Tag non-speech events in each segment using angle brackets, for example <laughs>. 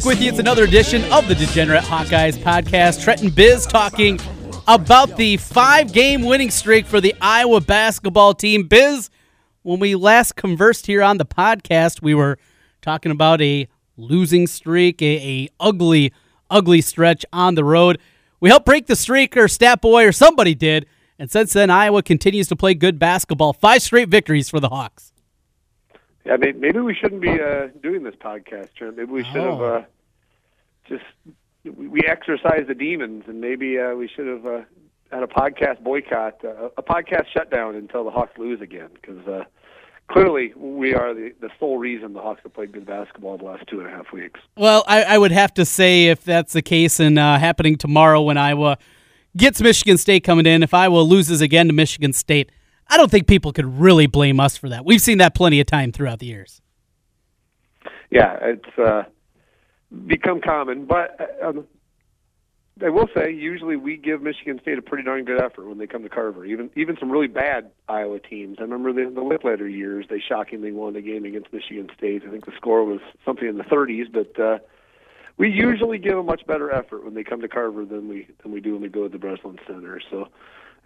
Back with you. It's another edition of the Degenerate Hawkeyes podcast. Trenton Biz talking about the five game winning streak for the Iowa basketball team. Biz, when we last conversed here on the podcast, we were talking about a losing streak, a, a ugly, ugly stretch on the road. We helped break the streak, or Stat Boy, or somebody did. And since then, Iowa continues to play good basketball. Five straight victories for the Hawks. Yeah, maybe we shouldn't be uh, doing this podcast, Trent. Maybe we should have Oh. uh, just we we exercise the demons, and maybe uh, we should have uh, had a podcast boycott, uh, a podcast shutdown until the Hawks lose again, because uh, clearly we are the, the sole reason the Hawks have played good basketball the last two and a half weeks. Well, I, I would have to say if that's the case and uh, happening tomorrow when Iowa gets Michigan State coming in, if Iowa loses again to Michigan State, I don't think people could really blame us for that. We've seen that plenty of time throughout the years. Yeah, it's uh, become common, but uh, um, I will say usually we give Michigan State a pretty darn good effort when they come to Carver. Even even some really bad Iowa teams. I remember the the Lickliter years; they shockingly won a game against Michigan State. I think the score was something in the 30s, but uh, we usually give a much better effort when they come to Carver than we than we do when we go to the Breslin Center. So.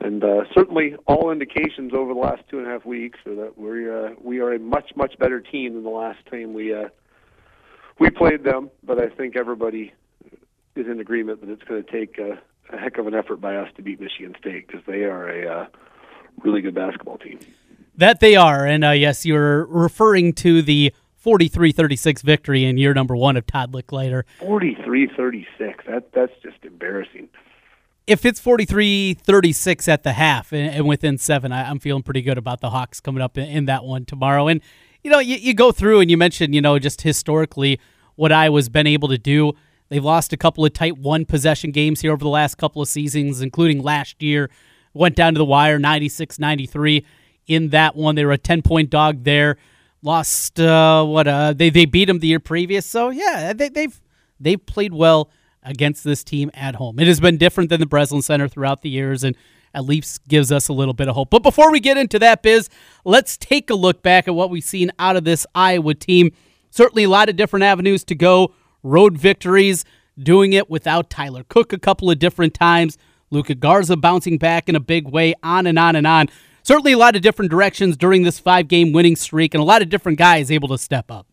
And uh, certainly, all indications over the last two and a half weeks are that we uh, we are a much much better team than the last time we uh, we played them, but I think everybody is in agreement that it's going to take a, a heck of an effort by us to beat Michigan State because they are a uh, really good basketball team. That they are. And uh, yes, you're referring to the 43 36 victory in year number one of Todd Lickliter. 43-36. That that's just embarrassing. If it's 43 36 at the half and, and within seven, I, I'm feeling pretty good about the Hawks coming up in, in that one tomorrow. And, you know, you, you go through and you mentioned, you know, just historically what Iowa's been able to do. They've lost a couple of tight one possession games here over the last couple of seasons, including last year. Went down to the wire 96 93 in that one. They were a 10 point dog there. Lost, uh, what, uh, they, they beat them the year previous. So, yeah, they, they've, they've played well against this team at home. It has been different than the Breslin Center throughout the years, and at least gives us a little bit of hope. But before we get into that, Biz, let's take a look back at what we've seen out of this Iowa team. Certainly a lot of different avenues to go, road victories, doing it without Tyler Cook a couple of different times, Luka Garza bouncing back in a big way, on and on and on. Certainly a lot of different directions during this five game winning streak, and a lot of different guys able to step up.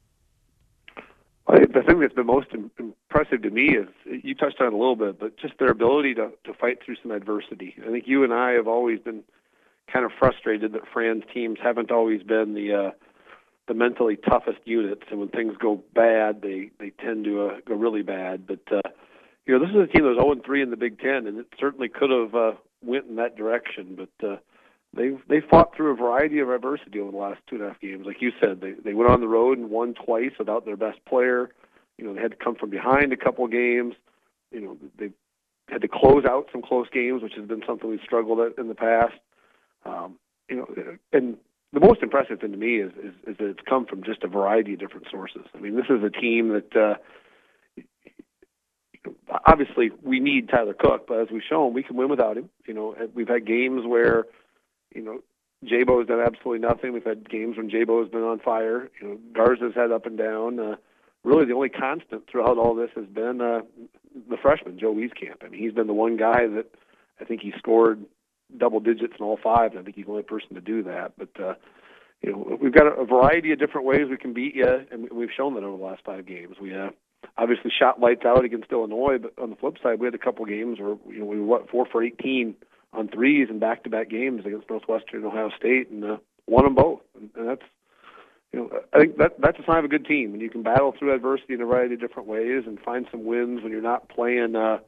I think the thing that's been most impressive to me is you touched on a little bit, but just their ability to to fight through some adversity. I think you and I have always been kind of frustrated that Fran's teams haven't always been the uh, the mentally toughest units, and when things go bad, they they tend to uh, go really bad. But uh, you know, this is a team that was 0 3 in the Big Ten, and it certainly could have uh, went in that direction, but. Uh, They've they fought through a variety of adversity over the last two and a half games. Like you said, they they went on the road and won twice without their best player. You know, they had to come from behind a couple games. You know, they had to close out some close games, which has been something we've struggled at in the past. Um, you know, and the most impressive thing to me is, is is that it's come from just a variety of different sources. I mean, this is a team that. Uh, Obviously, we need Tyler Cook, but as we've shown, we can win without him. You know, we've had games where you know, Jabo has done absolutely nothing. We've had games when Jabo has been on fire. You know, Garza's had up and down. Uh, really, the only constant throughout all this has been uh, the freshman Joe Wieskamp. I mean, he's been the one guy that I think he scored double digits in all five. And I think he's the only person to do that. But uh, you know, we've got a, variety of different ways we can beat you, and we- we've shown that over the last five games. We uh, obviously shot lights out against Illinois, but on the flip side, we had a couple games where you know we were four for eighteen on threes in back-to-back games against Northwestern and Ohio State, and uh, won them both. And, and that's, you know, I think that that's a sign of a good team when you can battle through adversity in a variety of different ways and find some wins when you're not playing, uh,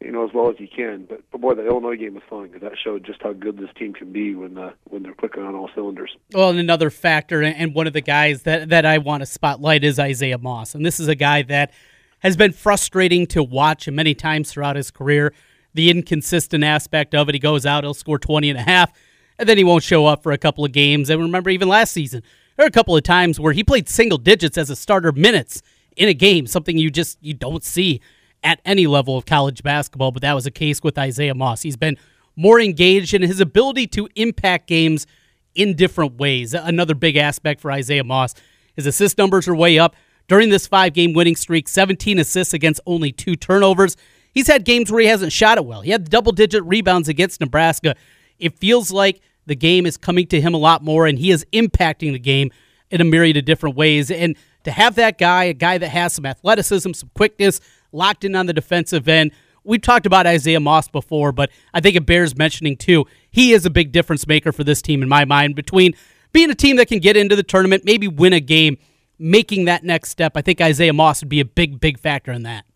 you know, as well as you can. But, but boy, the Illinois game was fun because that showed just how good this team can be when uh, when they're clicking on all cylinders. Well, and another factor, and one of the guys that, that I want to spotlight is Isaiah Moss. And this is a guy that has been frustrating to watch many times throughout his career. The inconsistent aspect of it, he goes out, he'll score 20 and a half, and then he won't show up for a couple of games. And remember, even last season, there were a couple of times where he played single digits as a starter minutes in a game, something you just you don't see at any level of college basketball. But that was a case with Isaiah Moss. He's been more engaged in his ability to impact games in different ways. Another big aspect for Isaiah Moss. His assist numbers are way up. During this five game winning streak, 17 assists against only two turnovers. He's had games where he hasn't shot it well. He had double digit rebounds against Nebraska. It feels like the game is coming to him a lot more, and he is impacting the game in a myriad of different ways. And to have that guy, a guy that has some athleticism, some quickness, locked in on the defensive end, we've talked about Isaiah Moss before, but I think it bears mentioning too. He is a big difference maker for this team in my mind between being a team that can get into the tournament, maybe win a game, making that next step. I think Isaiah Moss would be a big, big factor in that.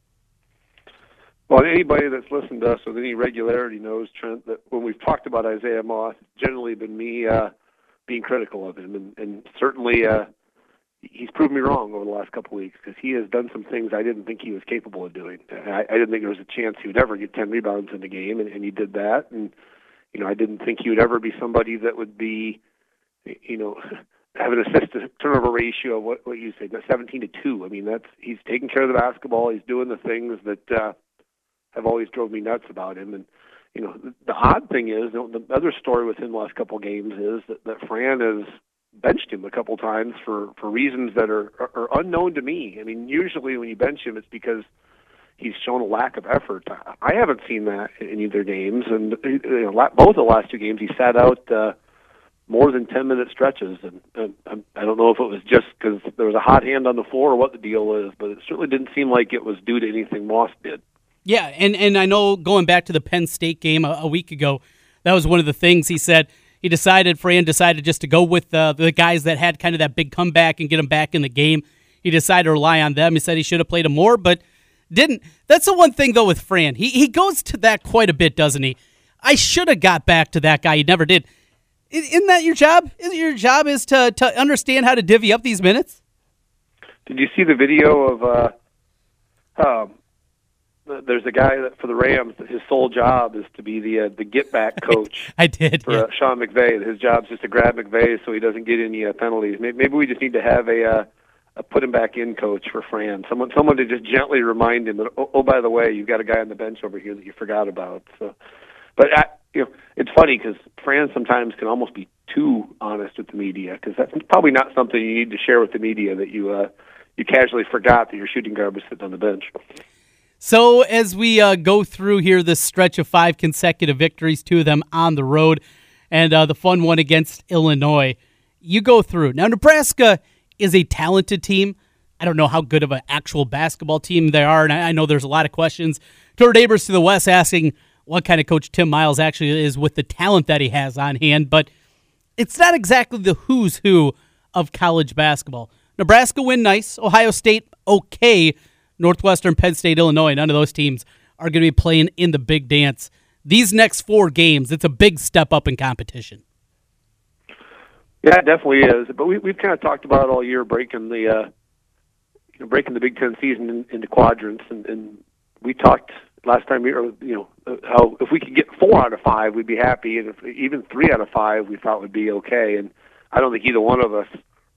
Well, anybody that's listened to us with any regularity knows, Trent, that when we've talked about Isaiah Moss, it's generally been me uh, being critical of him, and, and certainly uh, he's proved me wrong over the last couple of weeks because he has done some things I didn't think he was capable of doing. I, I didn't think there was a chance he would ever get 10 rebounds in the game, and, and he did that. And you know, I didn't think he would ever be somebody that would be, you know, <laughs> have an assist to turnover ratio of what what you say, 17 to two. I mean, that's he's taking care of the basketball. He's doing the things that uh, have always drove me nuts about him. And you know, the, the odd thing is, know, the other story within the last couple games is that, that Fran has benched him a couple times for for reasons that are, are are unknown to me. I mean, usually when you bench him, it's because he's shown a lack of effort. I haven't seen that in either games, and you know, both the last two games he sat out uh, more than ten minute stretches, and, and I don't know if it was just because there was a hot hand on the floor or what the deal is, but it certainly didn't seem like it was due to anything Moss did. Yeah, and and I know going back to the Penn State game a, a week ago, that was one of the things he said. He decided, Fran decided just to go with uh, the guys that had kind of that big comeback and get them back in the game. He decided to rely on them. He said he should have played them more, but didn't. That's the one thing though with Fran. He he goes to that quite a bit, doesn't he? I should have got back to that guy. He never did. Isn't that your job? Isn't your job is to to understand how to divvy up these minutes? Did you see the video of uh, um, there's a guy that for the Rams his sole job is to be the uh, the get back <laughs> coach. I did for yeah. uh, Sean McVay. His job's just to grab McVay so he doesn't get any uh, penalties. Maybe, maybe we just need to have a, uh, a put him back in coach for Fran. Someone someone to just gently remind him that oh, oh by the way you've got a guy on the bench over here that you forgot about. So, but I, you know it's funny because Fran sometimes can almost be too honest with the media because that's probably not something you need to share with the media that you uh, you casually forgot that your shooting guard was sitting on the bench. So as we uh, go through here this stretch of five consecutive victories, two of them on the road, and uh, the fun one against Illinois, you go through. Now Nebraska is a talented team. I don't know how good of an actual basketball team they are, and I know there's a lot of questions. To our neighbors to the west asking what kind of coach Tim Miles actually is with the talent that he has on hand, but it's not exactly the who's who of college basketball. Nebraska win nice, Ohio State okay, Northwestern, Penn State, Illinois, none of those teams are going to be playing in the big dance. These next four games, it's a big step up in competition. Yeah, it definitely is. But we, we've kind of talked about it all year, breaking the uh, you know breaking the Big Ten season in, into quadrants, and, and we talked last time we you know how if we could get four out of five, we'd be happy, and if even three out of five, we thought would be okay. And I don't think either one of us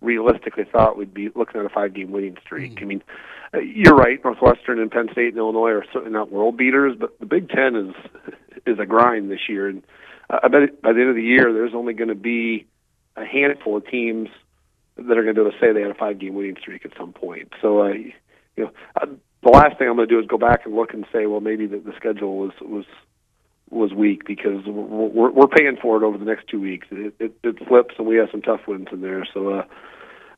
realistically thought we'd be looking at a five game winning streak. Mm-hmm. I mean, you're right. Northwestern and Penn State and Illinois are certainly not world beaters, but the Big Ten is is a grind this year. And I bet by the end of the year, there's only going to be a handful of teams that are going to be able to say they had a five game winning streak at some point. So, uh, you know, uh, the last thing I'm going to do is go back and look and say, well, maybe the, the schedule was was was weak because we're, we're paying for it over the next two weeks. It, it, it flips, and we have some tough wins in there. So uh,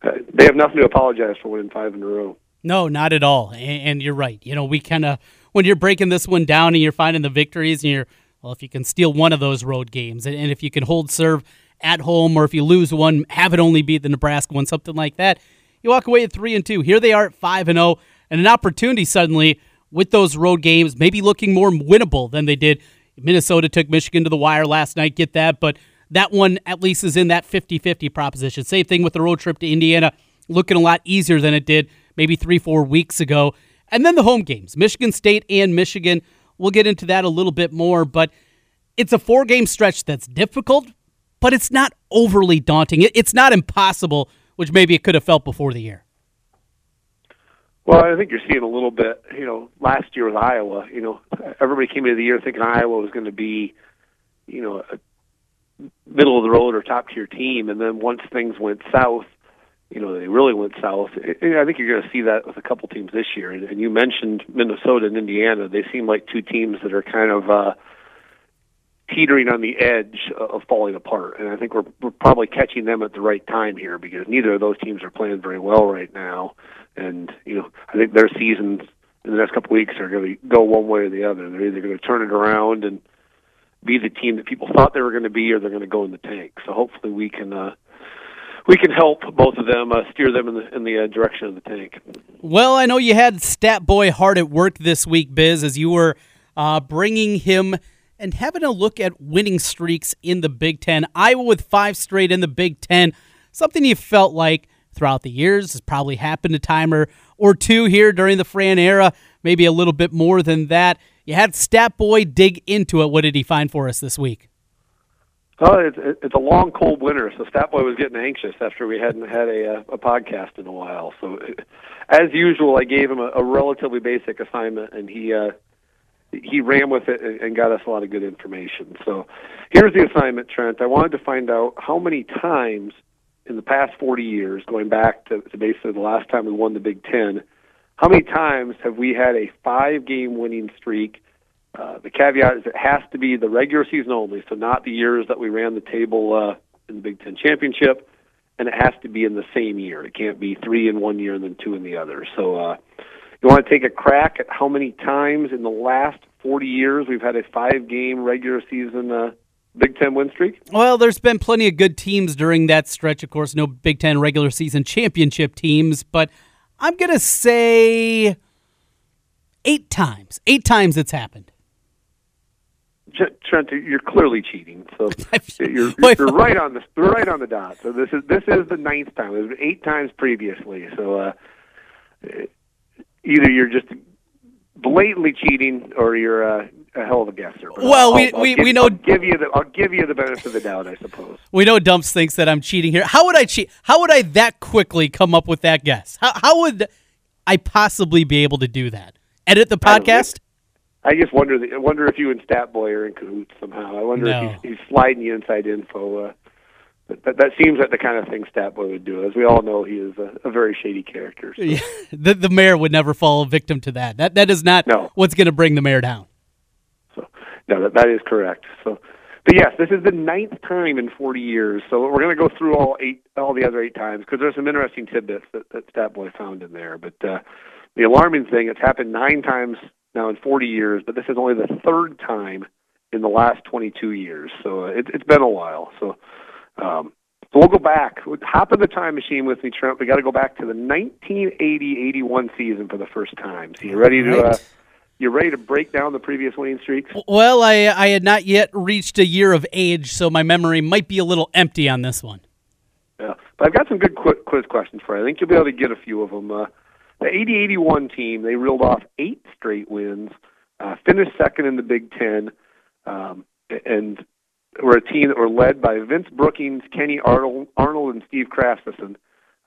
uh, they have nothing to apologize for winning five in a row. No, not at all. And, you're right. You know, we kind of when you're breaking this one down and you're finding the victories, and you're well, if you can steal one of those road games, and, if you can hold serve at home, or if you lose one, have it only beat the Nebraska one, something like that, you walk away at three and two. Here they are at five and zero, oh, and an opportunity suddenly with those road games, maybe looking more winnable than they did Minnesota took Michigan to the wire last night, get that, but that one at least is in that 50 50 proposition. Same thing with the road trip to Indiana, looking a lot easier than it did maybe three, four weeks ago. And then the home games, Michigan State and Michigan. We'll get into that a little bit more, but it's a four game stretch that's difficult, but it's not overly daunting. It's not impossible, which maybe it could have felt before the year. Well, I think you're seeing a little bit. You know, last year with Iowa, you know, everybody came into the year thinking Iowa was going to be, you know, a, middle of the road or top tier team, and then once things went south, you know they really went south. I think you're going to see that with a couple teams this year. And you mentioned Minnesota and Indiana; they seem like two teams that are kind of uh, teetering on the edge of falling apart. And I think we're, we're probably catching them at the right time here because neither of those teams are playing very well right now. And you know, I think their seasons in the next couple weeks are going to go one way or the other. They're either going to turn it around and be the team that people thought they were going to be, or they're going to go in the tank. So hopefully we can. Uh, we can help both of them uh, steer them in the in the uh, direction of the tank. Well, I know you had Stat Boy hard at work this week, Biz, as you were uh, bringing him and having a look at winning streaks in the Big Ten. Iowa with five straight in the Big Ten, something you felt like throughout the years has probably happened a time or, or two here during the Fran era, maybe a little bit more than that. You had Stat Boy dig into it. What did he find for us this week? Oh, it's, it's a long, cold winter, so Stat Boy was getting anxious after we hadn't had a, a podcast in a while. So, as usual, I gave him a, a relatively basic assignment, and he uh, he ran with it and got us a lot of good information. So here's the assignment, Trent. I wanted to find out how many times in the past 40 years, going back to, to basically the last time we won the Big Ten, how many times have we had a five game winning streak? Uh, the caveat is it has to be the regular season only, so not the years that we ran the table uh, in the Big Ten championship, and it has to be in the same year. It can't be three in one year and then two in the other. So uh, you want to take a crack at how many times in the last 40 years we've had a five game regular season uh, Big Ten win streak? Well, there's been plenty of good teams during that stretch. Of course, no Big Ten regular season championship teams, but I'm going to say eight times. Eight times it's happened. Trent, you're clearly cheating. So <laughs> <laughs> you're, you're right on the right on the dot. So this is this is the ninth time. It was eight times previously. So uh, either you're just blatantly cheating or you're a, a hell of a guesser. But well, I'll, we, I'll we, give, we know. I'll give you the I'll give you the benefit of the doubt, I suppose. We know Dumps thinks that I'm cheating here. How would I cheat? How would I that quickly come up with that guess? How how would I possibly be able to do that? Edit the podcast. I, just wonder. I wonder if you and Stat Boy are in cahoots somehow. I wonder no. if he's, he's sliding you inside info. Uh, that, that seems like the kind of thing Statboy would do. As we all know, he is a, a very shady character. So. Yeah, <laughs> the the mayor would never fall victim to that. That that is not no. what's going to bring the mayor down. So no, that that is correct. So, but yes, this is the ninth time in 40 years. So we're going to go through all eight, all the other eight times because there's some interesting tidbits that, that Statboy found in there. But uh, the alarming thing, it's happened nine times now in 40 years, but this is only the third time in the last 22 years. So uh, it, it's been a while. So um, so we'll go back. Hop in the time machine with me, Trent. We got to go back to the 1980-81 season for the first time. So you ready to? Uh, you ready to break down the previous winning streaks? Well, I I had not yet reached a year of age, so my memory might be a little empty on this one. Yeah, but I've got some good quiz questions for you. I think you'll be able to get a few of them. Uh, the 80-81 team they reeled off eight straight wins, uh, finished second in the Big Ten, um, and were a team that were led by Vince Brookins, Kenny Arnold, Arnold and Steve Krafcisin.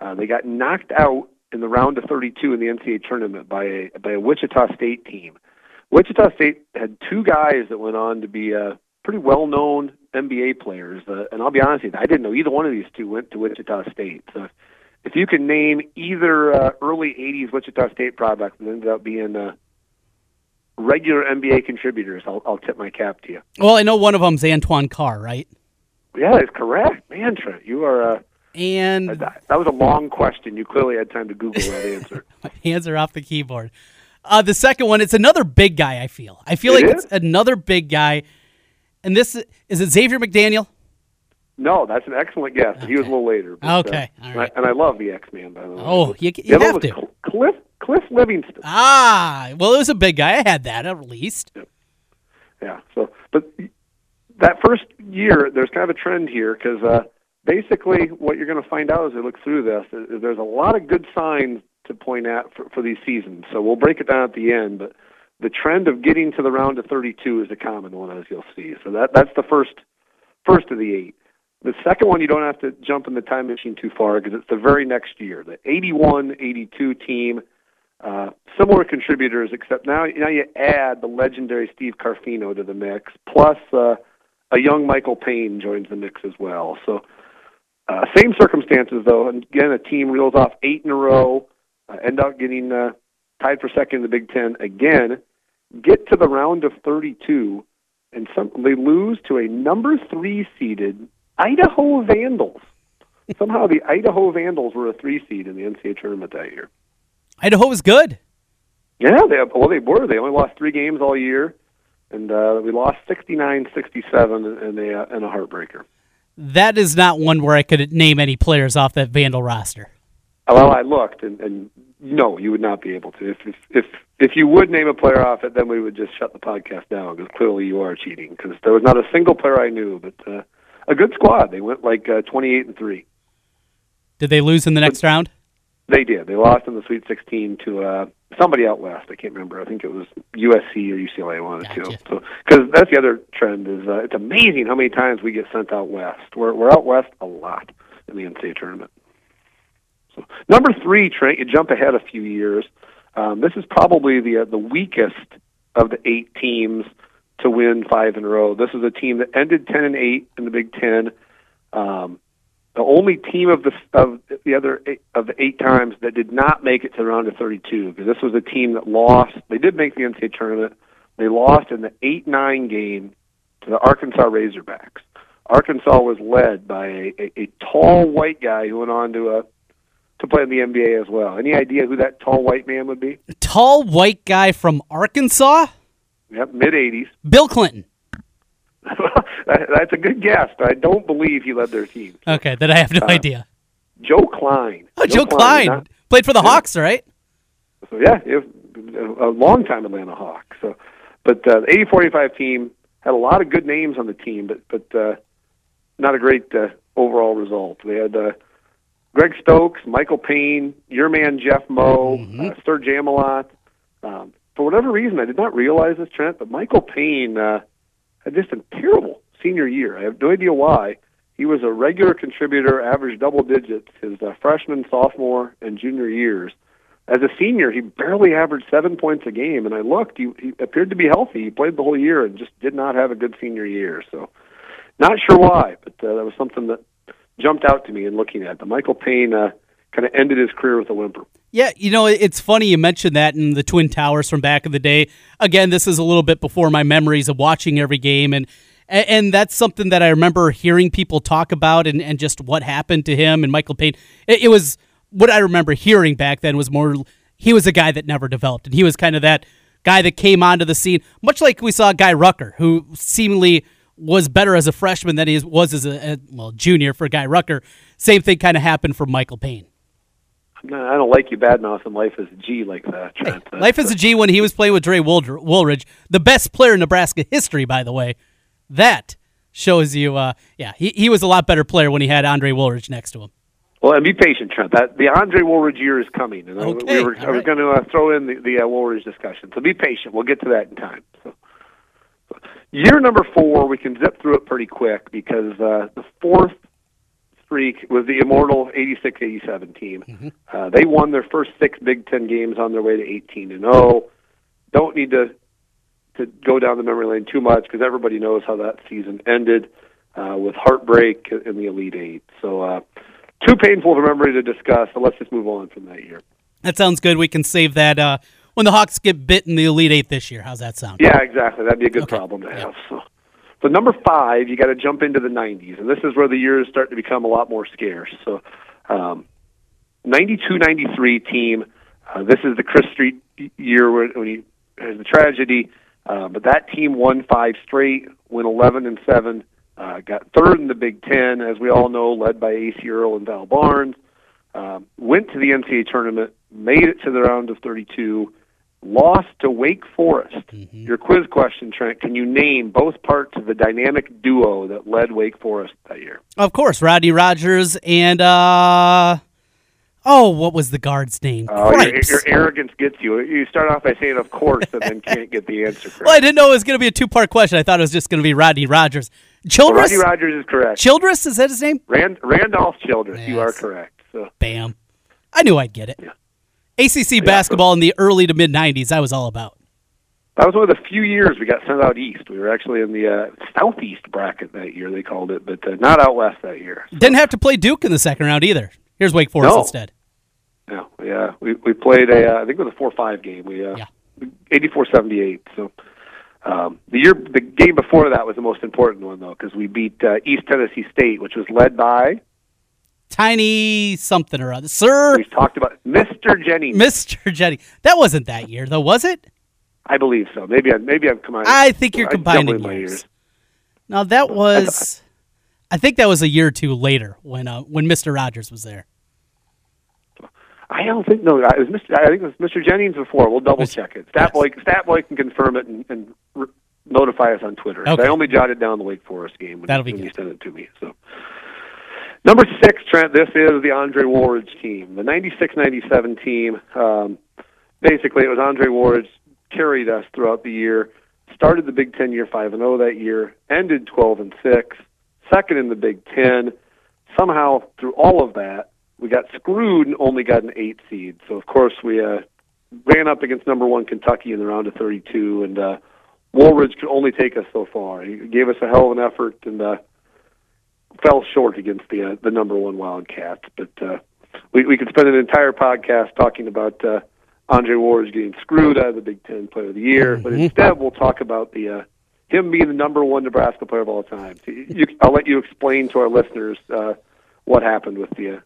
Uh, they got knocked out in the round of 32 in the NCAA tournament by a by a Wichita State team. Wichita State had two guys that went on to be uh, pretty well-known NBA players, uh, and I'll be honest with you, I didn't know either one of these two went to Wichita State. So, if you can name either uh, early '80s Wichita State product that ended up being uh, regular NBA contributors, I'll, I'll tip my cap to you. Well, I know one of them's Antoine Carr, right? Yeah, that's correct. Man, Trent, you are. Uh, and that, that was a long question. You clearly had time to Google that answer. <laughs> my hands are off the keyboard. Uh, the second one, it's another big guy. I feel. I feel it like is? it's another big guy. And this is it. Xavier McDaniel. No, that's an excellent guess. Okay. He was a little later. But, okay, uh, all right. And I, and I love the X Man. By the way. Oh, you, you have to. Cliff Cliff Levingston. Ah, well, it was a big guy. I had that at least. Yeah. yeah. So, but that first year, there's kind of a trend here because uh, basically what you're going to find out as we look through this is there's a lot of good signs to point at for, for these seasons. So we'll break it down at the end, but the trend of getting to the round of 32 is a common one, as you'll see. So that that's the first first of the eight. The second one, you don't have to jump in the time machine too far because it's the very next year. The 81 82 team, uh, similar contributors, except now, now you add the legendary Steve Carfino to the mix, plus uh, a young Michael Payne joins the mix as well. So, uh, same circumstances though. And again, a team reels off eight in a row, uh, end up getting uh, tied for second in the Big Ten again, get to the round of 32, and some, they lose to a number three seeded Idaho Vandals. Somehow the Idaho Vandals were a three seed in the NCAA tournament that year. Idaho was good. Yeah, they well they were. They only lost three games all year, and uh, we lost 69-67 in a in a heartbreaker. That is not one where I could name any players off that Vandal roster. Well, I looked, and, and no, you would not be able to. If if if, if you would name a player off it, then we would just shut the podcast down because clearly you are cheating. Because there was not a single player I knew, but uh, a good squad. They went like uh, twenty-eight and three. Did they lose in the next round? They did. They lost in the Sweet 16 to uh, somebody out west. I can't remember. I think it was USC or UCLA. I wanted Gotcha. to. So because that's the other trend is uh, it's amazing how many times we get sent out west. We're we're out west a lot in the NCAA tournament. So number three, Trent, you jump ahead a few years. Um, this is probably the uh, the weakest of the eight teams to win five in a row. This is a team that ended ten and eight in the Big Ten. Um, the only team of the of the other eight, of the eight times that did not make it to the round of 32 because this was a team that lost. They did make the NCAA tournament. They lost in the eight nine game to the Arkansas Razorbacks. Arkansas was led by a, a, a tall white guy who went on to a to play in the NBA as well. Any idea who that tall white man would be? A tall white guy from Arkansas? Yep, mid 80s. Bill Clinton. <laughs> That's a good guess, but I don't believe he led their team. Okay, then I have no Uh, idea. Joe Kleine. Oh, Joe, Kleine. not- Played for the Hawks, right? So yeah, it, a long time Atlanta Hawk. So, but uh, the 80-45 team had a lot of good names on the team, but but uh, not a great uh, overall result. They had uh, Greg Stokes, Michael Payne, your man Jeff Moe, uh, Sir Jamalot. Um, for whatever reason, I did not realize this, Trent, but Michael Payne uh, had just a terrible senior year. I have no idea why. He was a regular contributor, averaged double digits his uh, freshman, sophomore, and junior years. As a senior, he barely averaged seven points a game, and I looked. He, he appeared to be healthy. He played the whole year and just did not have a good senior year. So, not sure why, but uh, that was something that jumped out to me in looking at. But Michael Payne uh, kind of ended his career with a whimper. Yeah, you know, it's funny you mentioned that in the Twin Towers from back in the day. Again, this is a little bit before my memories of watching every game and and, that's something that I remember hearing people talk about and, and just what happened to him and Michael Payne. It, it was what I remember hearing back then was more he was a guy that never developed and he was kind of that guy that came onto the scene, much like we saw Guy Rucker, who seemingly was better as a freshman than he was as a, a well junior for Guy Rucker. Same thing kind of happened for Michael Payne. No, I don't like you bad mouthing life as a G like that, Trent. Uh, Life as a G when he was playing with Dre Woolridge, the best player in Nebraska history, by the way. That shows you, uh, yeah, he, he was a lot better player when he had Andre Woolridge next to him. Well, and be patient, Trent. That the Andre Woolridge year is coming, and I- we were, all I was going to uh, throw in the, the uh, Woolridge discussion. So be patient. We'll get to that in time. So, so year number four, we can zip through it pretty quick because uh, the fourth streak was the immortal 86-87 team. Mm-hmm. Uh, they won their first six Big Ten games on their way to 18 and 0. Don't need to to go down the memory lane too much because everybody knows how that season ended uh, with heartbreak in the Elite Eight. So uh, too painful of a memory to discuss. So let's just move on from that year. That sounds good. We can save that uh, when the Hawks get bit in the Elite Eight this year. How's that sound? Yeah, exactly. That'd be a good Okay. problem to have. So, so number five, you got to jump into the '90s, and this is where the years start to become a lot more scarce. So, um, 92, 93 team. Uh, this is the Chris Street year where, when he has the tragedy. Uh, but that team won five straight, went 11 and seven, uh, got third in the Big Ten, as we all know, led by Acie Earl and Val Barnes. Um, went to the NCAA tournament, made it to the round of 32, lost to Wake Forest. Your quiz question, Trent: Can you name both parts of the dynamic duo that led Wake Forest that year? Of course, Rodney Rogers and, uh, oh, what was the guard's name? Oh, your, your arrogance gets you. You start off by saying "of course" and then can't get the answer correct. <laughs> well, I didn't know it was going to be a two part question. I thought it was just going to be Rodney Rogers. Well, Childress? Rodney Rogers is correct. Childress, is that his name? Rand, Randolph Childress, you are correct. So Bam. I knew I'd get it. Yeah. ACC basketball in the early to mid 90s, I was all about. that was one of the few years we got sent out east. We were actually in the uh, southeast bracket that year, they called it, but uh, not out west that year. So. Didn't have to play Duke in the second round either. Here's Wake Forest no. instead. Yeah, yeah. We we played a uh, I think it was a four five game. We uh, yeah. 84-78. So um, the year the game before that was the most important one though because we beat uh, East Tennessee State, which was led by Tiny something or other, sir. We've talked about Mr. Jenny. Mr. Jenny. That wasn't that year though, was it? I believe so. Maybe I maybe I'm combining. I think you're combining years. years. No, that <laughs> was. I think that was a year or two later when uh, when Mr. Rogers was there. I don't think no. It was Mr. I think it was Mr. Jennings before. We'll double check it. Statboy yes. Statboy can confirm it and, and re- notify us on Twitter. Okay. I only jotted down the Wake Forest game when, That'll be when good. you sent it to me. So number six, Trent. This is the Andre Ward's team, the '96-'97 team. Um, basically, it was Andre Ward's carried us throughout the year. Started the Big Ten year five and zero that year. Ended twelve and 6, second in the Big Ten. Somehow, through all of that, we got screwed and only got an eight seed. So of course we uh, ran up against number one Kentucky in the round of 32, and uh, Woolridge could only take us so far. He gave us a hell of an effort and uh, fell short against the uh, the number one Wildcats. But uh, we we could spend an entire podcast talking about uh, Andre Woolridge getting screwed out of the Big Ten Player of the Year. But Mm-hmm. instead, we'll talk about the uh, him being the number one Nebraska player of all time. So you, I'll let you explain to our listeners uh, what happened with the. Uh,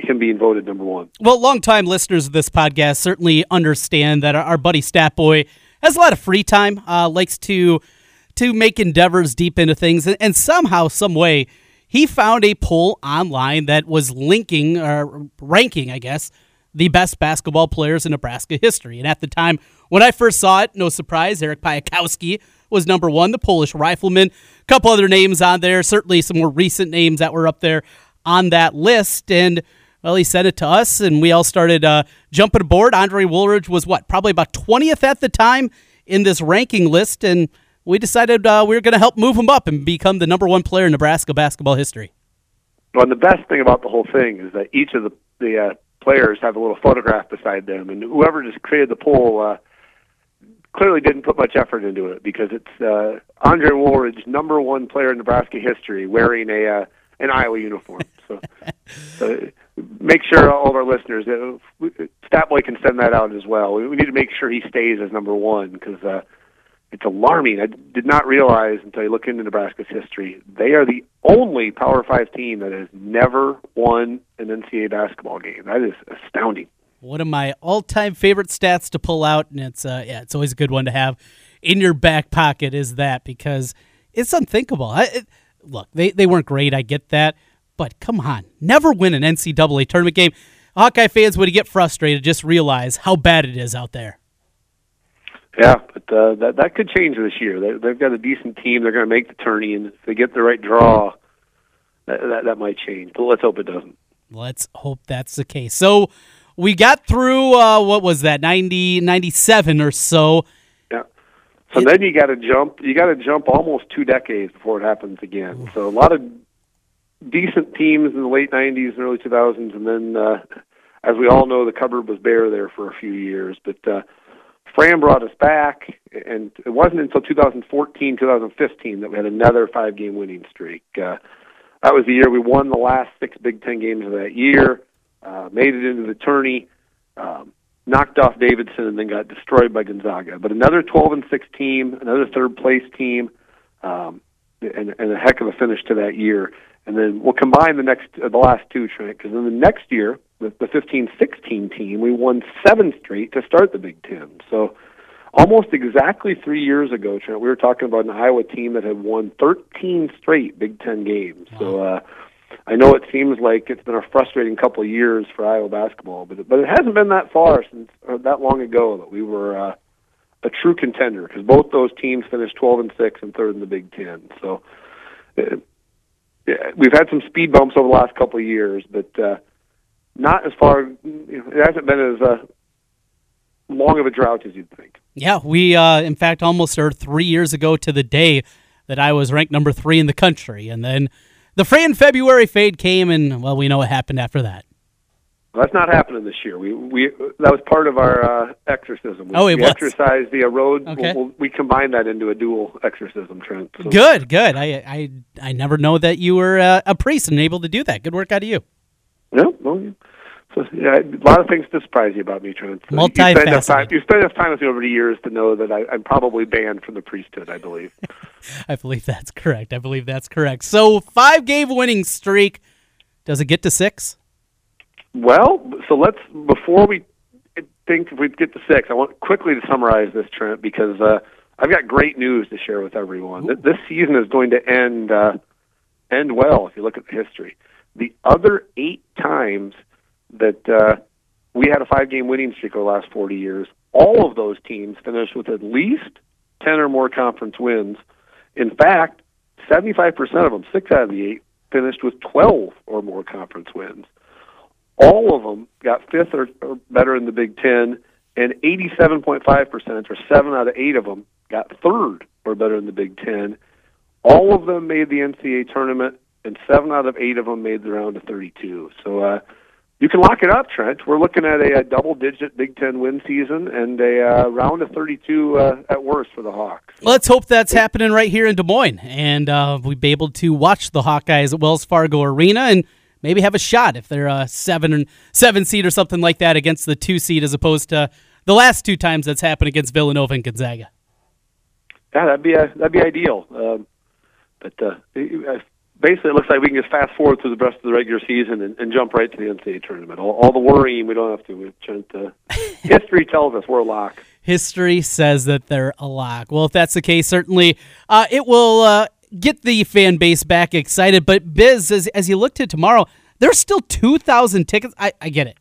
him being voted number one. Well, longtime listeners of this podcast certainly understand that our, our buddy Statboy has a lot of free time, uh, likes to to make endeavors deep into things, and, and, somehow, some way, he found a poll online that was linking or ranking, I guess, the best basketball players in Nebraska history. And at the time when I first saw it, no surprise, Eric Piatkowski was number one, the Polish rifleman. A couple other names on there, certainly some more recent names that were up there on that list, and well, he sent it to us, and we all started uh, jumping aboard. Andre Woolridge was what, probably about 20th at the time in this ranking list, and we decided uh, we were going to help move him up and become the number one player in Nebraska basketball history. Well, and the best thing about the whole thing is that each of the the uh, players have a little photograph beside them, and whoever just created the poll uh, clearly didn't put much effort into it because it's uh, Andre Woolridge, number one player in Nebraska history, wearing a uh, an Iowa uniform. So, <laughs> so make sure all of our listeners, uh, Statboy can send that out as well. We, we need to make sure he stays as number one because uh, it's alarming. I did not realize until I look into Nebraska's history, they are the only Power Five team that has never won an NCAA basketball game. That is astounding. One of my all-time favorite stats to pull out, and it's uh, yeah, it's always a good one to have in your back pocket. Is that because it's unthinkable. I, it, look, they they weren't great. I get that. But come on, never win an NCAA tournament game. Hawkeye fans, you get frustrated, just realize how bad it is out there. Yeah, but uh, that that could change this year. They, they've got a decent team. They're going to make the tourney, and if they get the right draw, that, that that might change. But let's hope it doesn't. Let's hope that's the case. So we got through. Uh, what was that? 90, 97 or so. Yeah. So it, then you got to jump. You got to jump almost two decades before it happens again. So a lot of decent teams in the late '90s and early 2000s, and then, uh, as we all know, the cupboard was bare there for a few years. But uh, Fran brought us back, and it wasn't until 2014, 2015 that we had another five-game winning streak. Uh, that was the year we won the last six Big Ten games of that year, uh, made it into the tourney, um, knocked off Davidson, and then got destroyed by Gonzaga. But another 12 and six team, another third place team, um, and, and a heck of a finish to that year. And then we'll combine the next, uh, the last two, Trent, because in the next year, the, the 15-16 team, we won seven straight to start the Big Ten. So almost exactly three years ago, Trent, we were talking about an Iowa team that had won 13 straight Big Ten games. Wow. So uh, I know it seems like it's been a frustrating couple of years for Iowa basketball, but but it hasn't been that far since or that long ago that we were uh, a true contender because both those teams finished 12 and six and third in the Big Ten. So. Uh, we've had some speed bumps over the last couple of years, but uh, not as far. You know, it hasn't been as uh, long of a drought as you'd think. Yeah, we uh, in fact almost are three years ago to the day that I was ranked number three in the country, and then the Fran February fade came, and well, we know what happened after that. Well, that's not happening this year. We we that was part of our uh, exorcism. We, Oh, it we was? exercised the road. Okay. We'll, we combined that into a dual exorcism, Trent. So, Good, good. I I I never know that you were uh, a priest and able to do that. Good work out of you. Well. So, yeah, a lot of things to surprise you about me, Trent. So you spend enough time. You spend enough time with me over the years to know that I, I'm probably banned from the priesthood. I believe. <laughs> I believe that's correct. I believe that's correct. So five game winning streak. Does it get to six? Well, so let's before we think if we get to six, I want quickly to summarize this, Trent, because uh, I've got great news to share with everyone. Th- This season is going to end uh, end well if you look at the history. The other eight times that uh, we had a five game winning streak over the last 40 years, all of those teams finished with at least 10 or more conference wins. In fact, 75% of them, six out of the eight, finished with 12 or more conference wins. All of them got fifth or, or better in the Big Ten, and 87.5%, or seven out of eight of them, got third or better in the Big Ten. All of them made the NCAA tournament, and seven out of eight of them made the round of 32. So uh, you can lock it up, Trent. We're looking at a, a double-digit Big Ten win season and a uh, round of 32 uh, at worst for the Hawks. Let's hope that's happening right here in Des Moines, and uh, we'll be able to watch the Hawkeyes at Wells Fargo Arena and maybe have a shot if they're a seven and seven seed or something like that against the two seed, as opposed to the last two times that's happened against Villanova and Gonzaga. Yeah, that'd be a, that'd be ideal. Um, but uh, basically, it looks like we can just fast forward through the rest of the regular season and, and jump right to the NCAA tournament. All, all the worrying we don't have to. We've uh, <laughs> history tells us we're a lock. History says that they're a lock. Well, if that's the case, certainly uh, it will uh, get the fan base back excited. But Biz, as, as you look to tomorrow, there's still 2,000 tickets. I, I get it.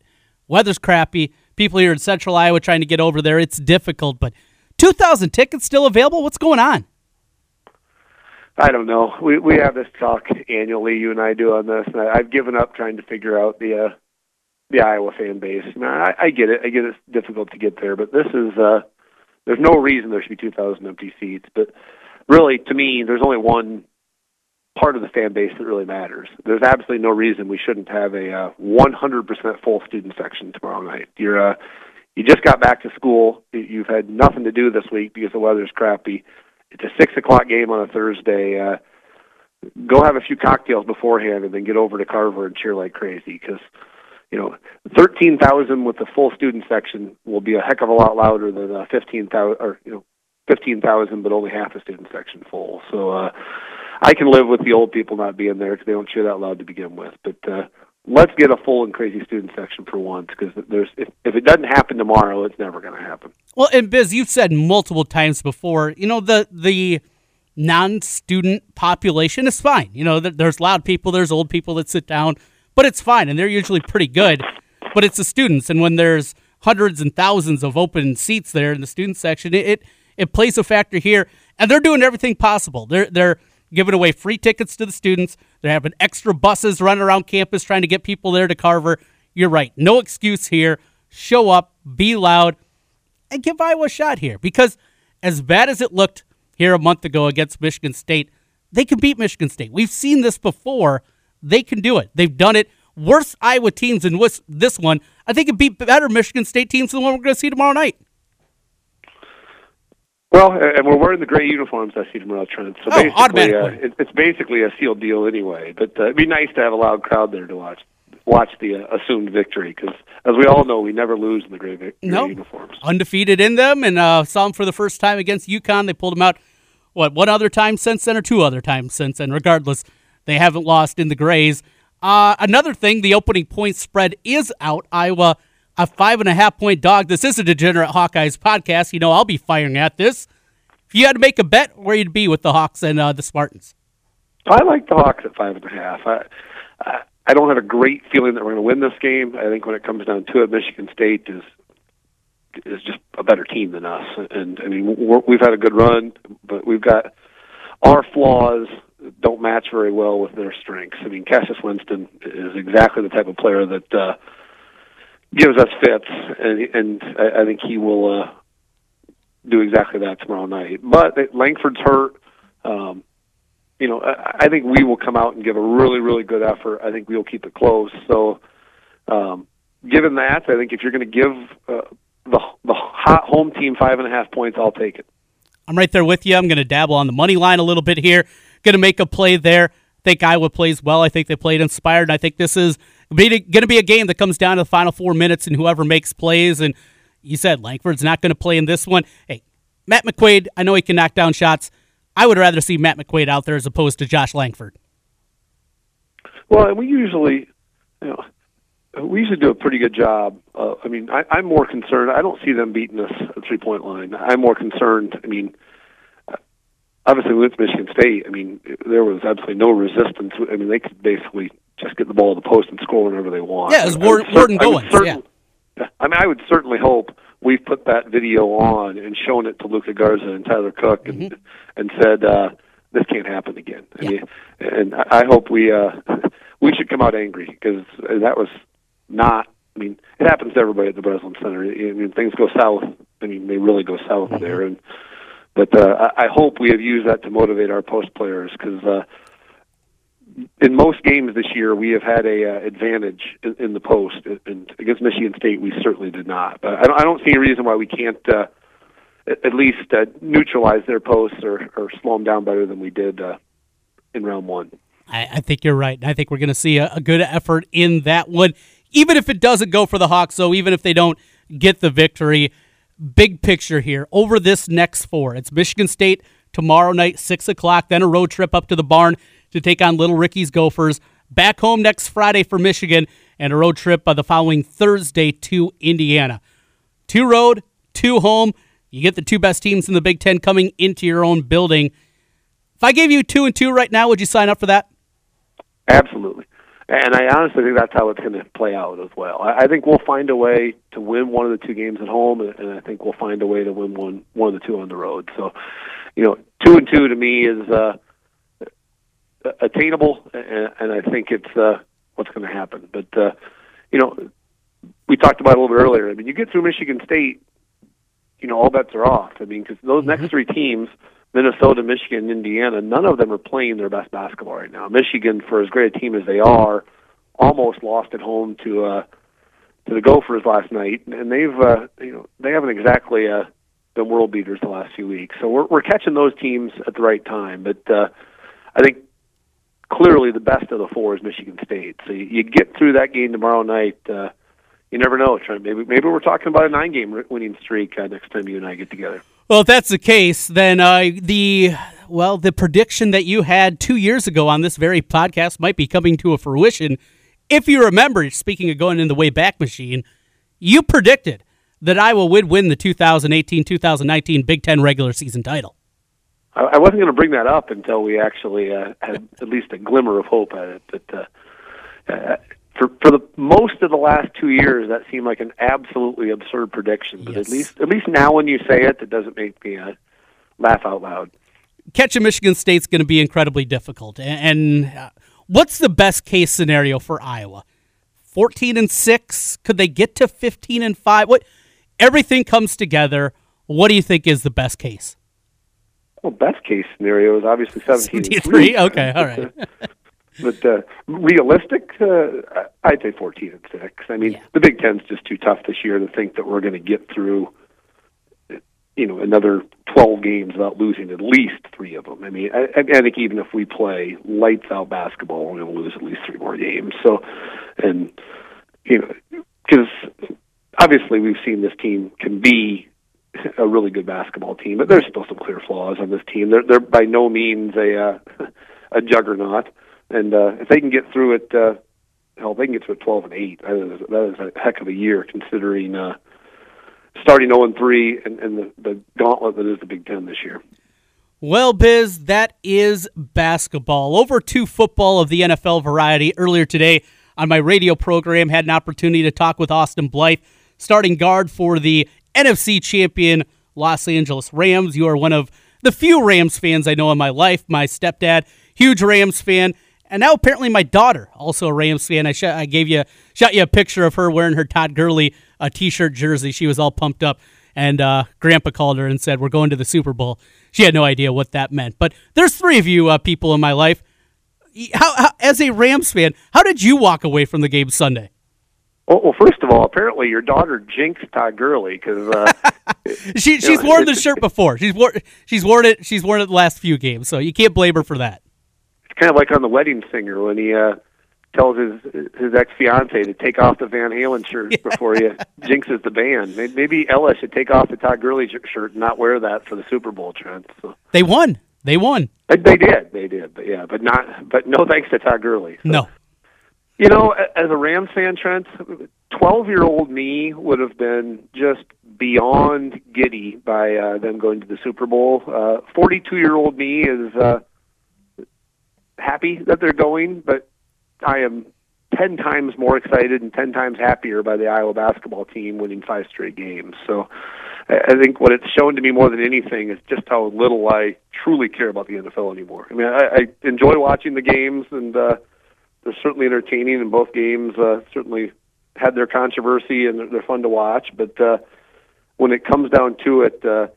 Weather's crappy. People here in central Iowa trying to get over there. It's difficult, but 2,000 tickets still available? What's going on? I don't know. We we have this talk annually. You and I do on this, and I, I've given up trying to figure out the uh, the Iowa fan base. I, mean, I, I get it. I get it's difficult to get there, but this is uh, there's no reason there should be 2,000 empty seats. But really, to me, there's only one part of the fan base that really matters. There's absolutely no reason we shouldn't have a uh, 100% full student section tomorrow night. You're uh, you just got back to school. You- You've had nothing to do this week because the weather's crappy. It's a six o'clock game on a Thursday. Uh, go have a few cocktails beforehand and then get over to Carver and cheer like crazy because you know thirteen thousand with the full student section will be a heck of a lot louder than uh, fifteen thousand or you know fifteen thousand but only half the student section full. So uh, I can live with the old people not being there because they don't cheer that loud to begin with. But uh, let's get a full and crazy student section for once because there's if, if it doesn't happen tomorrow, it's never going to happen. Well, and Biz, you've said multiple times before, you know, the the non-student population is fine. You know, there's loud people, there's old people that sit down, but it's fine, and they're usually pretty good. But it's the students, and when there's hundreds and thousands of open seats there in the student section, it it, it plays a factor here, and they're doing everything possible. They're they're giving away free tickets to the students. They're having extra buses running around campus trying to get people there to Carver. You're right, no excuse here. Show up, be loud and give Iowa a shot here because as bad as it looked here a month ago against Michigan State, they can beat Michigan State. We've seen this before. They can do it. They've done it. Worse Iowa teams than this one. I think it beat better Michigan State teams than the one we're going to see tomorrow night. Well, and we're wearing the gray uniforms I see tomorrow, Trent. So Oh, basically. Uh, it, it's basically a sealed deal anyway. But uh, it'd be nice to have a loud crowd there to watch watch the uh, assumed victory because, as we all know, we never lose in the gray, gray No. uniforms. Undefeated in them and uh, saw them for the first time against UConn. They pulled them out, what, one other time since then or two other times since then. Regardless, they haven't lost in the Grays. Uh, another thing, the opening point spread is out. Iowa, a five and a half point dog. This is a Degenerate Hawkeyes podcast. You know, I'll be firing at this. If you had to make a bet, where you'd be with the Hawks and uh, the Spartans. I like the Hawks at five and a half. I, I, I don't have a great feeling that we're going to win this game. I think when it comes down to it, Michigan State is is just a better team than us. And I mean, we're, we've had a good run, but we've got our flaws don't match very well with their strengths. I mean, Cassius Winston is exactly the type of player that uh, gives us fits, and, and I, I think he will uh, do exactly that tomorrow night. But Langford's hurt. Um, you know, I, I think we will come out and give a really, really good effort. I think we will keep it close. So, um, given that, I think if you're going to give uh, the the hot home team five and a half points, I'll take it. I'm right there with you. I'm going to dabble on the money line a little bit here. Going to make a play there. I think Iowa plays well. I think they played inspired. And I think this is going to be a game that comes down to the final four minutes and whoever makes plays. And you said Langford's not going to play in this one. Hey, Matt McQuaid, I know he can knock down shots. I would rather see Matt McQuaid out there as opposed to Josh Langford. Well, we usually, you know, we usually do a pretty good job. Uh, I mean, I, I'm more concerned. I don't see them beating us at three point line. I'm more concerned. I mean, obviously with Michigan State, I mean, there was absolutely no resistance. I mean, they could basically just get the ball to the post and score whenever they want. Yeah, it was Ward, Warden. Certain, yeah. I mean, I would certainly hope we've put that video on and shown it to Luka Garza and Tyler Cook and mm-hmm. and said uh, this can't happen again. Yeah. I mean, and I hope we uh, <laughs> we should come out angry because that was not. I mean, it happens to everybody at the Breslin Center. I mean, things go south. I mean, they really go south mm-hmm. there, and but uh, I hope we have used that to motivate our post players because uh, in most games this year we have had a uh, advantage in, in the post, and against Michigan State we certainly did not. But I don't, I don't see a reason why we can't uh, at least uh, neutralize their posts or, or slow them down better than we did uh, in round one. I, I think you're right. I think we're going to see a, a good effort in that one even if it doesn't go for the Hawks, so even if they don't get the victory, big picture here over this next four. It's Michigan State tomorrow night, 6 o'clock, then a road trip up to the barn to take on Little Ricky's Gophers. Back home next Friday for Michigan, and a road trip by the following Thursday to Indiana. Two road, two home. You get the two best teams in the Big Ten coming into your own building. If I gave you two and two right now, would you sign up for that? Absolutely. And I honestly think that's how it's going to play out as well. I, I think we'll find a way to win one of the two games at home, and, and I think we'll find a way to win one one of the two on the road. So, you know, two and two to me is uh, attainable, and, and I think it's uh, what's going to happen. But uh, you know, we talked about it a little bit earlier. I mean, you get through Michigan State, you know, all bets are off. I mean, because those mm-hmm. next three teams Minnesota, Michigan, Indiana, none of them are playing their best basketball right now. Michigan, for as great a team as they are, almost lost at home to uh, to the Gophers last night, and they've uh, you know they haven't exactly uh, been world beaters the last few weeks. So we're we're catching those teams at the right time. But uh, I think clearly the best of the four is Michigan State. So you, you get through that game tomorrow night. Uh, you never know, Trent. Maybe maybe we're talking about a nine-game winning streak uh, next time you and I get together. Well, if that's the case, then uh, the well, the prediction that you had two years ago on this very podcast might be coming to a fruition. If you remember, speaking of going in the way back machine, you predicted that Iowa would win the 2018-2019 Big Ten regular season title. I wasn't going to bring that up until we actually uh, had at least a glimmer of hope at it. But uh, uh for for the most of the last two years, that seemed like an absolutely absurd prediction. But yes. at least at least now, when you say it, it doesn't make me uh, laugh out loud. Catching Michigan State's going to be incredibly difficult. And uh, what's the best case scenario for Iowa? Fourteen and six? Could they get to fifteen and five? What? Everything comes together. What do you think is the best case? Well, best case scenario is obviously 17 and 3. Okay, all right. <laughs> But uh, realistic, uh, I'd say 14 and six. I mean, yeah. the Big Ten's just too tough this year to think that we're going to get through, you know, another 12 games without losing at least three of them. I mean, I, I think even if we play lights out basketball, we're going to lose at least three more games. So, and you know, because obviously we've seen this team can be a really good basketball team, but there's still some clear flaws on this team. They're they're by no means a uh, a juggernaut and uh, if they can get through it, uh, hell, they can get to it twelve and eight. That is, that is a heck of a year considering uh, starting zero and three and, and the, the gauntlet that is the Big Ten this year. Well, Biz, that is basketball. Over to football of the NFL variety. Earlier today on my radio program, had an opportunity to talk with Austin Blythe, starting guard for the NFC champion Los Angeles Rams. You are one of the few Rams fans I know in my life. My stepdad, huge Rams fan. And now apparently my daughter, also a Rams fan. I, sh- I gave you shot you a picture of her wearing her Todd Gurley uh, t-shirt jersey. She was all pumped up, and uh, Grandpa called her and said, "We're going to the Super Bowl." She had no idea what that meant. But there's three of you uh, people in my life. How, how, as a Rams fan, how did you walk away from the game Sunday? Well, well, first of all, apparently your daughter jinxed Todd Gurley because uh, <laughs> she she's know, worn the shirt before. She's worn she's worn it. She's worn it the last few games, so you can't blame her for that. Kind of like on the Wedding Singer when he uh, tells his his ex fiance to take off the Van Halen shirt before he <laughs> jinxes the band. Maybe Ella should take off the Todd Gurley shirt and not wear that for the Super Bowl, Trent. So. They won. They won. They did. They did. But yeah, but not. But no thanks to Todd Gurley. So. No. You know, as a Rams fan, Trent, 12 year old me would have been just beyond giddy by uh, them going to the Super Bowl. 42 uh, year old me is uh, happy that they're going, but I am 10 times more excited and 10 times happier by the Iowa basketball team winning five straight games. So I think what it's shown to me more than anything is just how little I truly care about the NFL anymore. I mean, I, I enjoy watching the games and, uh, they're certainly entertaining in both games. Uh, certainly had their controversy and they're fun to watch. But uh, when it comes down to it, uh,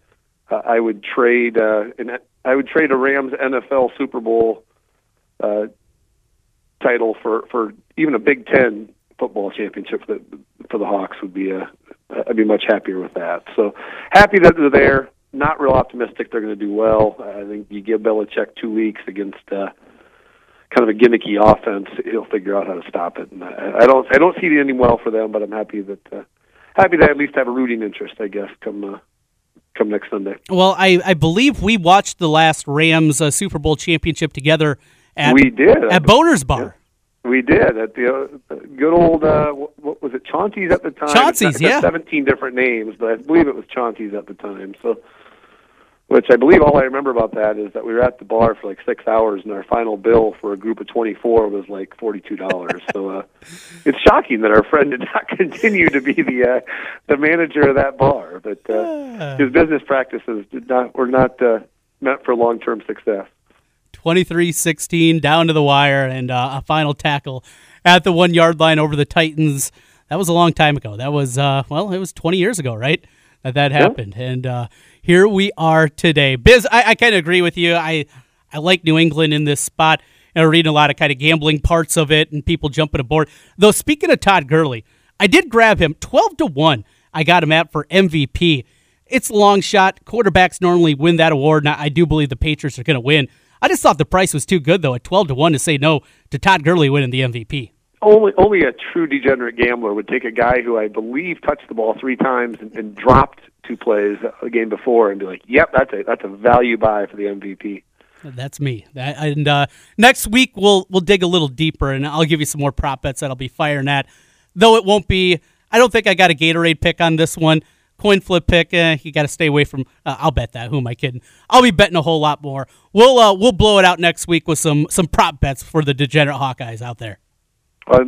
I would trade uh, an, I would trade a Rams NFL Super Bowl uh, title for for even a Big Ten football championship for the for the Hawks would be a I'd be much happier with that. So happy that they're there. Not real optimistic they're going to do well. I think you give Belichick two weeks against uh, kind of a gimmicky offense, he'll figure out how to stop it. And I, I don't I don't see it ending well for them, but I'm happy that uh, happy to at least have a rooting interest, I guess, come uh, come next Sunday. Well, I, I believe we watched the last Rams uh, Super Bowl championship together. At, we did at Boner's Bar. Yeah, we did at the uh, good old uh, what was it Chauncey's at the time. Chauncey's, yeah. Seventeen different names, but I believe it was Chauncey's at the time. So, which I believe all I remember about that is that we were at the bar for like six hours, and our final bill for a group of twenty-four was like forty-two dollars. <laughs> so uh, it's shocking that our friend did not <laughs> continue to be the uh, the manager of that bar, but uh, <sighs> his business practices did not were not uh, meant for long-term success. 23 16 down to the wire and uh, a final tackle at the one yard line over the Titans. That was a long time ago. That was, uh, well, it was 20 years ago, right? That that yeah. happened. And uh, here we are today. Biz, I, I kind of agree with you. I, I like New England in this spot. And I'm reading a lot of kind of gambling parts of it and people jumping aboard. Though, speaking of Todd Gurley, I did grab him 12 to 1. I got him at for MVP. It's a long shot. Quarterbacks normally win that award, Now, I do believe the Patriots are going to win. I just thought the price was too good, though, at twelve to one to say no to Todd Gurley winning the MVP. Only, only a true degenerate gambler would take a guy who I believe touched the ball three times and, and dropped two plays a game before and be like, "Yep, that's a that's a value buy for the MVP." That's me. That, and uh, next week we'll we'll dig a little deeper, and I'll give you some more prop bets that I'll be firing at. Though it won't be. I don't think I got a Gatorade pick on this one. Coin flip pick. Eh, you got to stay away from. Uh, I'll bet that. Who am I kidding? I'll be betting a whole lot more. We'll uh, we'll blow it out next week with some some prop bets for the degenerate Hawkeyes out there. Uh,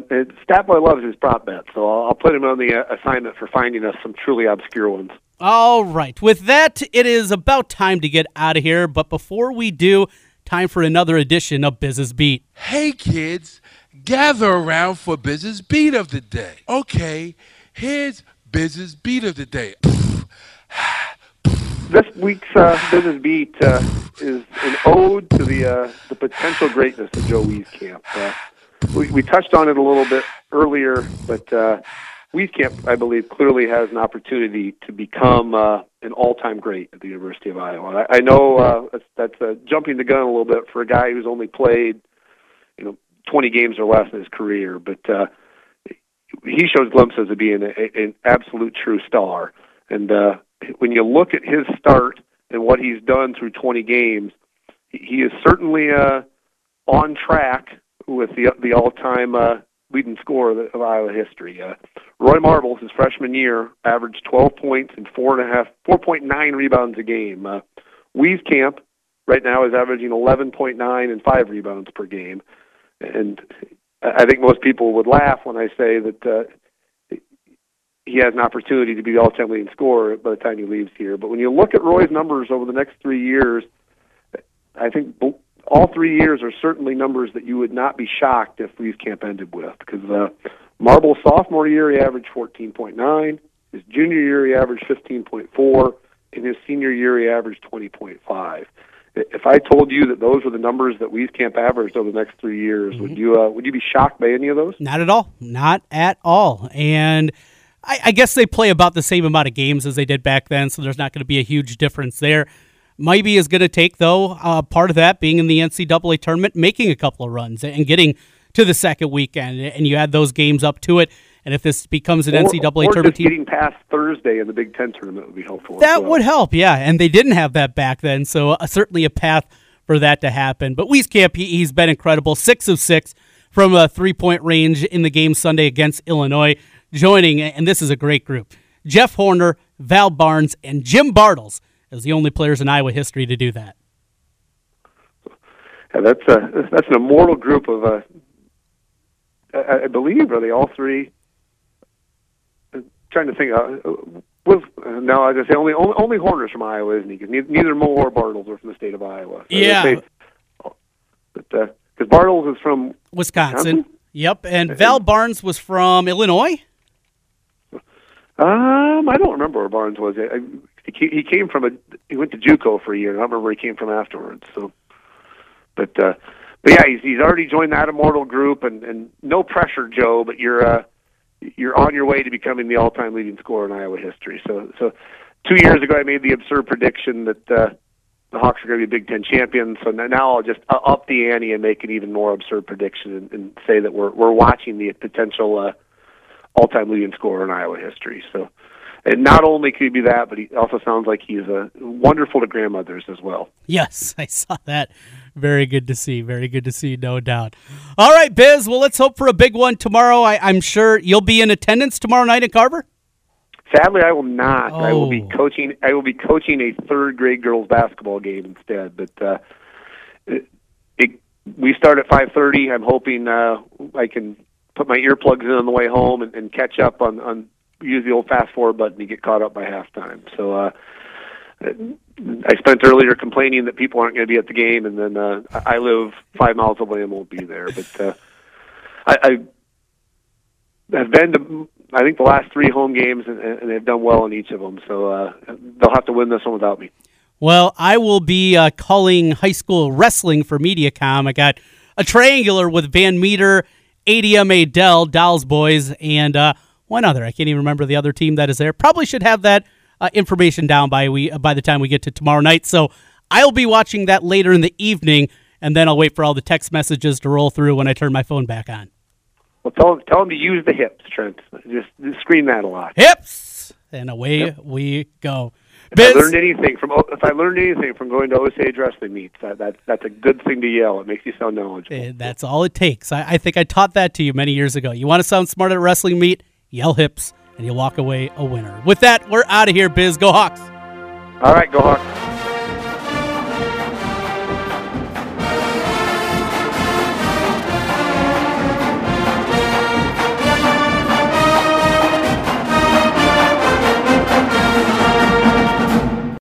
Statboy loves his prop bets, so I'll, I'll put him on the uh, assignment for finding us some truly obscure ones. All right. With that, it is about time to get out of here. But before we do, time for another edition of Business Beat. Hey, kids, gather around for Business Beat of the day. Okay, here's Business Beat of the day. this week's uh, Business Beat uh, is an ode to the uh, the potential greatness of Joe Wieskamp. Uh, we, we touched on it a little bit earlier, but uh, Wieskamp, I believe, clearly has an opportunity to become uh, an all-time great at the University of Iowa. I, I know uh, that's, that's uh, jumping the gun a little bit for a guy who's only played, you know, 20 games or less in his career, but uh, he shows glimpses of being a, an absolute true star. And uh, when you look at his start and what he's done through 20 games, he is certainly uh, on track with the the all-time uh, leading scorer of, Iowa history. Uh, Roy Marbles, his freshman year, averaged 12 points and four and a half, 4.9 rebounds a game. Uh, Wieskamp right now is averaging 11.9 and five rebounds per game, and I think most people would laugh when I say that uh, he has an opportunity to be the all-time leading scorer by the time he leaves here. But when you look at Roy's numbers over the next three years, I think all three years are certainly numbers that you would not be shocked if Wieskamp ended with. Because uh, Marble sophomore year he averaged 14.9, his junior year he averaged 15.4, and his senior year he averaged 20.5. if I told you that those were the numbers that Wieskamp averaged over the next three years, Mm-hmm. would you uh, would you be shocked by any of those? Not at all. Not at all. And I, I guess they play about the same amount of games as they did back then, so there's not going to be a huge difference there. Maybe is going to take though uh, part of that being in the NCAA tournament, making a couple of runs and getting to the second weekend, and you add those games up to it. And if this becomes an Or- NCAA or tournament just getting past Thursday in the Big Ten tournament would be helpful. that well. would help, yeah. And they didn't have that back then, so uh, certainly a path for that to happen. But Wieskamp, he, he's been incredible. Six of six from a three point range in the game Sunday against Illinois. Joining, and this is a great group Jeff Horner, Val Barnes, and Jim Bartels as the only players in Iowa history to do that. Yeah, that's a that's an immortal group of uh, I, I believe are they all three? Trying to think. Uh, was uh, no, I just say only only, only Horner's from Iowa, isn't he? Because neither, neither Mo or Bartels are from the state of Iowa. So Yeah. they say- but because Bartels is from Wisconsin. Wisconsin? Yep. And Val Barnes was from Illinois. um I don't remember where Barnes was. I, I, he he came from a he went to JUCO for a year. and I don't remember where he came from afterwards. So, but uh, but yeah, he's he's already joined that immortal group, and and no pressure, Joe. But you're uh, you're on your way to becoming the all-time leading scorer in Iowa history. So so two years ago, I made the absurd prediction that uh, the Hawks are going to be Big Ten champions. So now I'll just up the ante and make an even more absurd prediction and, and say that we're we're watching the potential uh, all-time leading scorer in Iowa history. So. And not only could he be that, but he also sounds like he's uh, wonderful to grandmothers as well. Yes, I saw that. Very good to see. Very good to see, no doubt. All right, Biz. Well, let's hope for a big one tomorrow. I, I'm sure you'll be in attendance tomorrow night at Carver. Sadly, I will not. I will be Oh. coaching. I will be coaching a third grade girls basketball game instead. But uh, it, it, we start at five thirty. I'm hoping uh, I can put my earplugs in on the way home and, and catch up on, on use the old fast forward button to get caught up by halftime. So. Uh, I spent earlier complaining that people aren't going to be at the game, and then uh, I live five miles away and won't be there. But uh, I, I have been to I think the last three home games, and, and they've done well in each of them. So uh, they'll have to win this one without me. Well, I will be uh, calling high school wrestling for MediaCom. I got a triangular with Van Meter, ADM Dell, Dolls Boys, and uh, one other. I can't even remember the other team that is there. Probably should have that uh, information down by we by the time we get to tomorrow night. So I'll be watching that later in the evening, and then I'll wait for all the text messages to roll through when I turn my phone back on. Well, tell tell them to use the hips, Trent. Just, just scream that a lot. Hips, and away we go. If I learned anything from if I learned anything from going to Osage wrestling meets, that, that that's a good thing to yell. It makes you sound knowledgeable. Eh, That's all it takes. I, I think I taught that to you many years ago. You want to sound smart at a wrestling meet? Yell hips, and you walk away a winner. With that, we're out of here, Biz. Go Hawks. All right, go Hawks.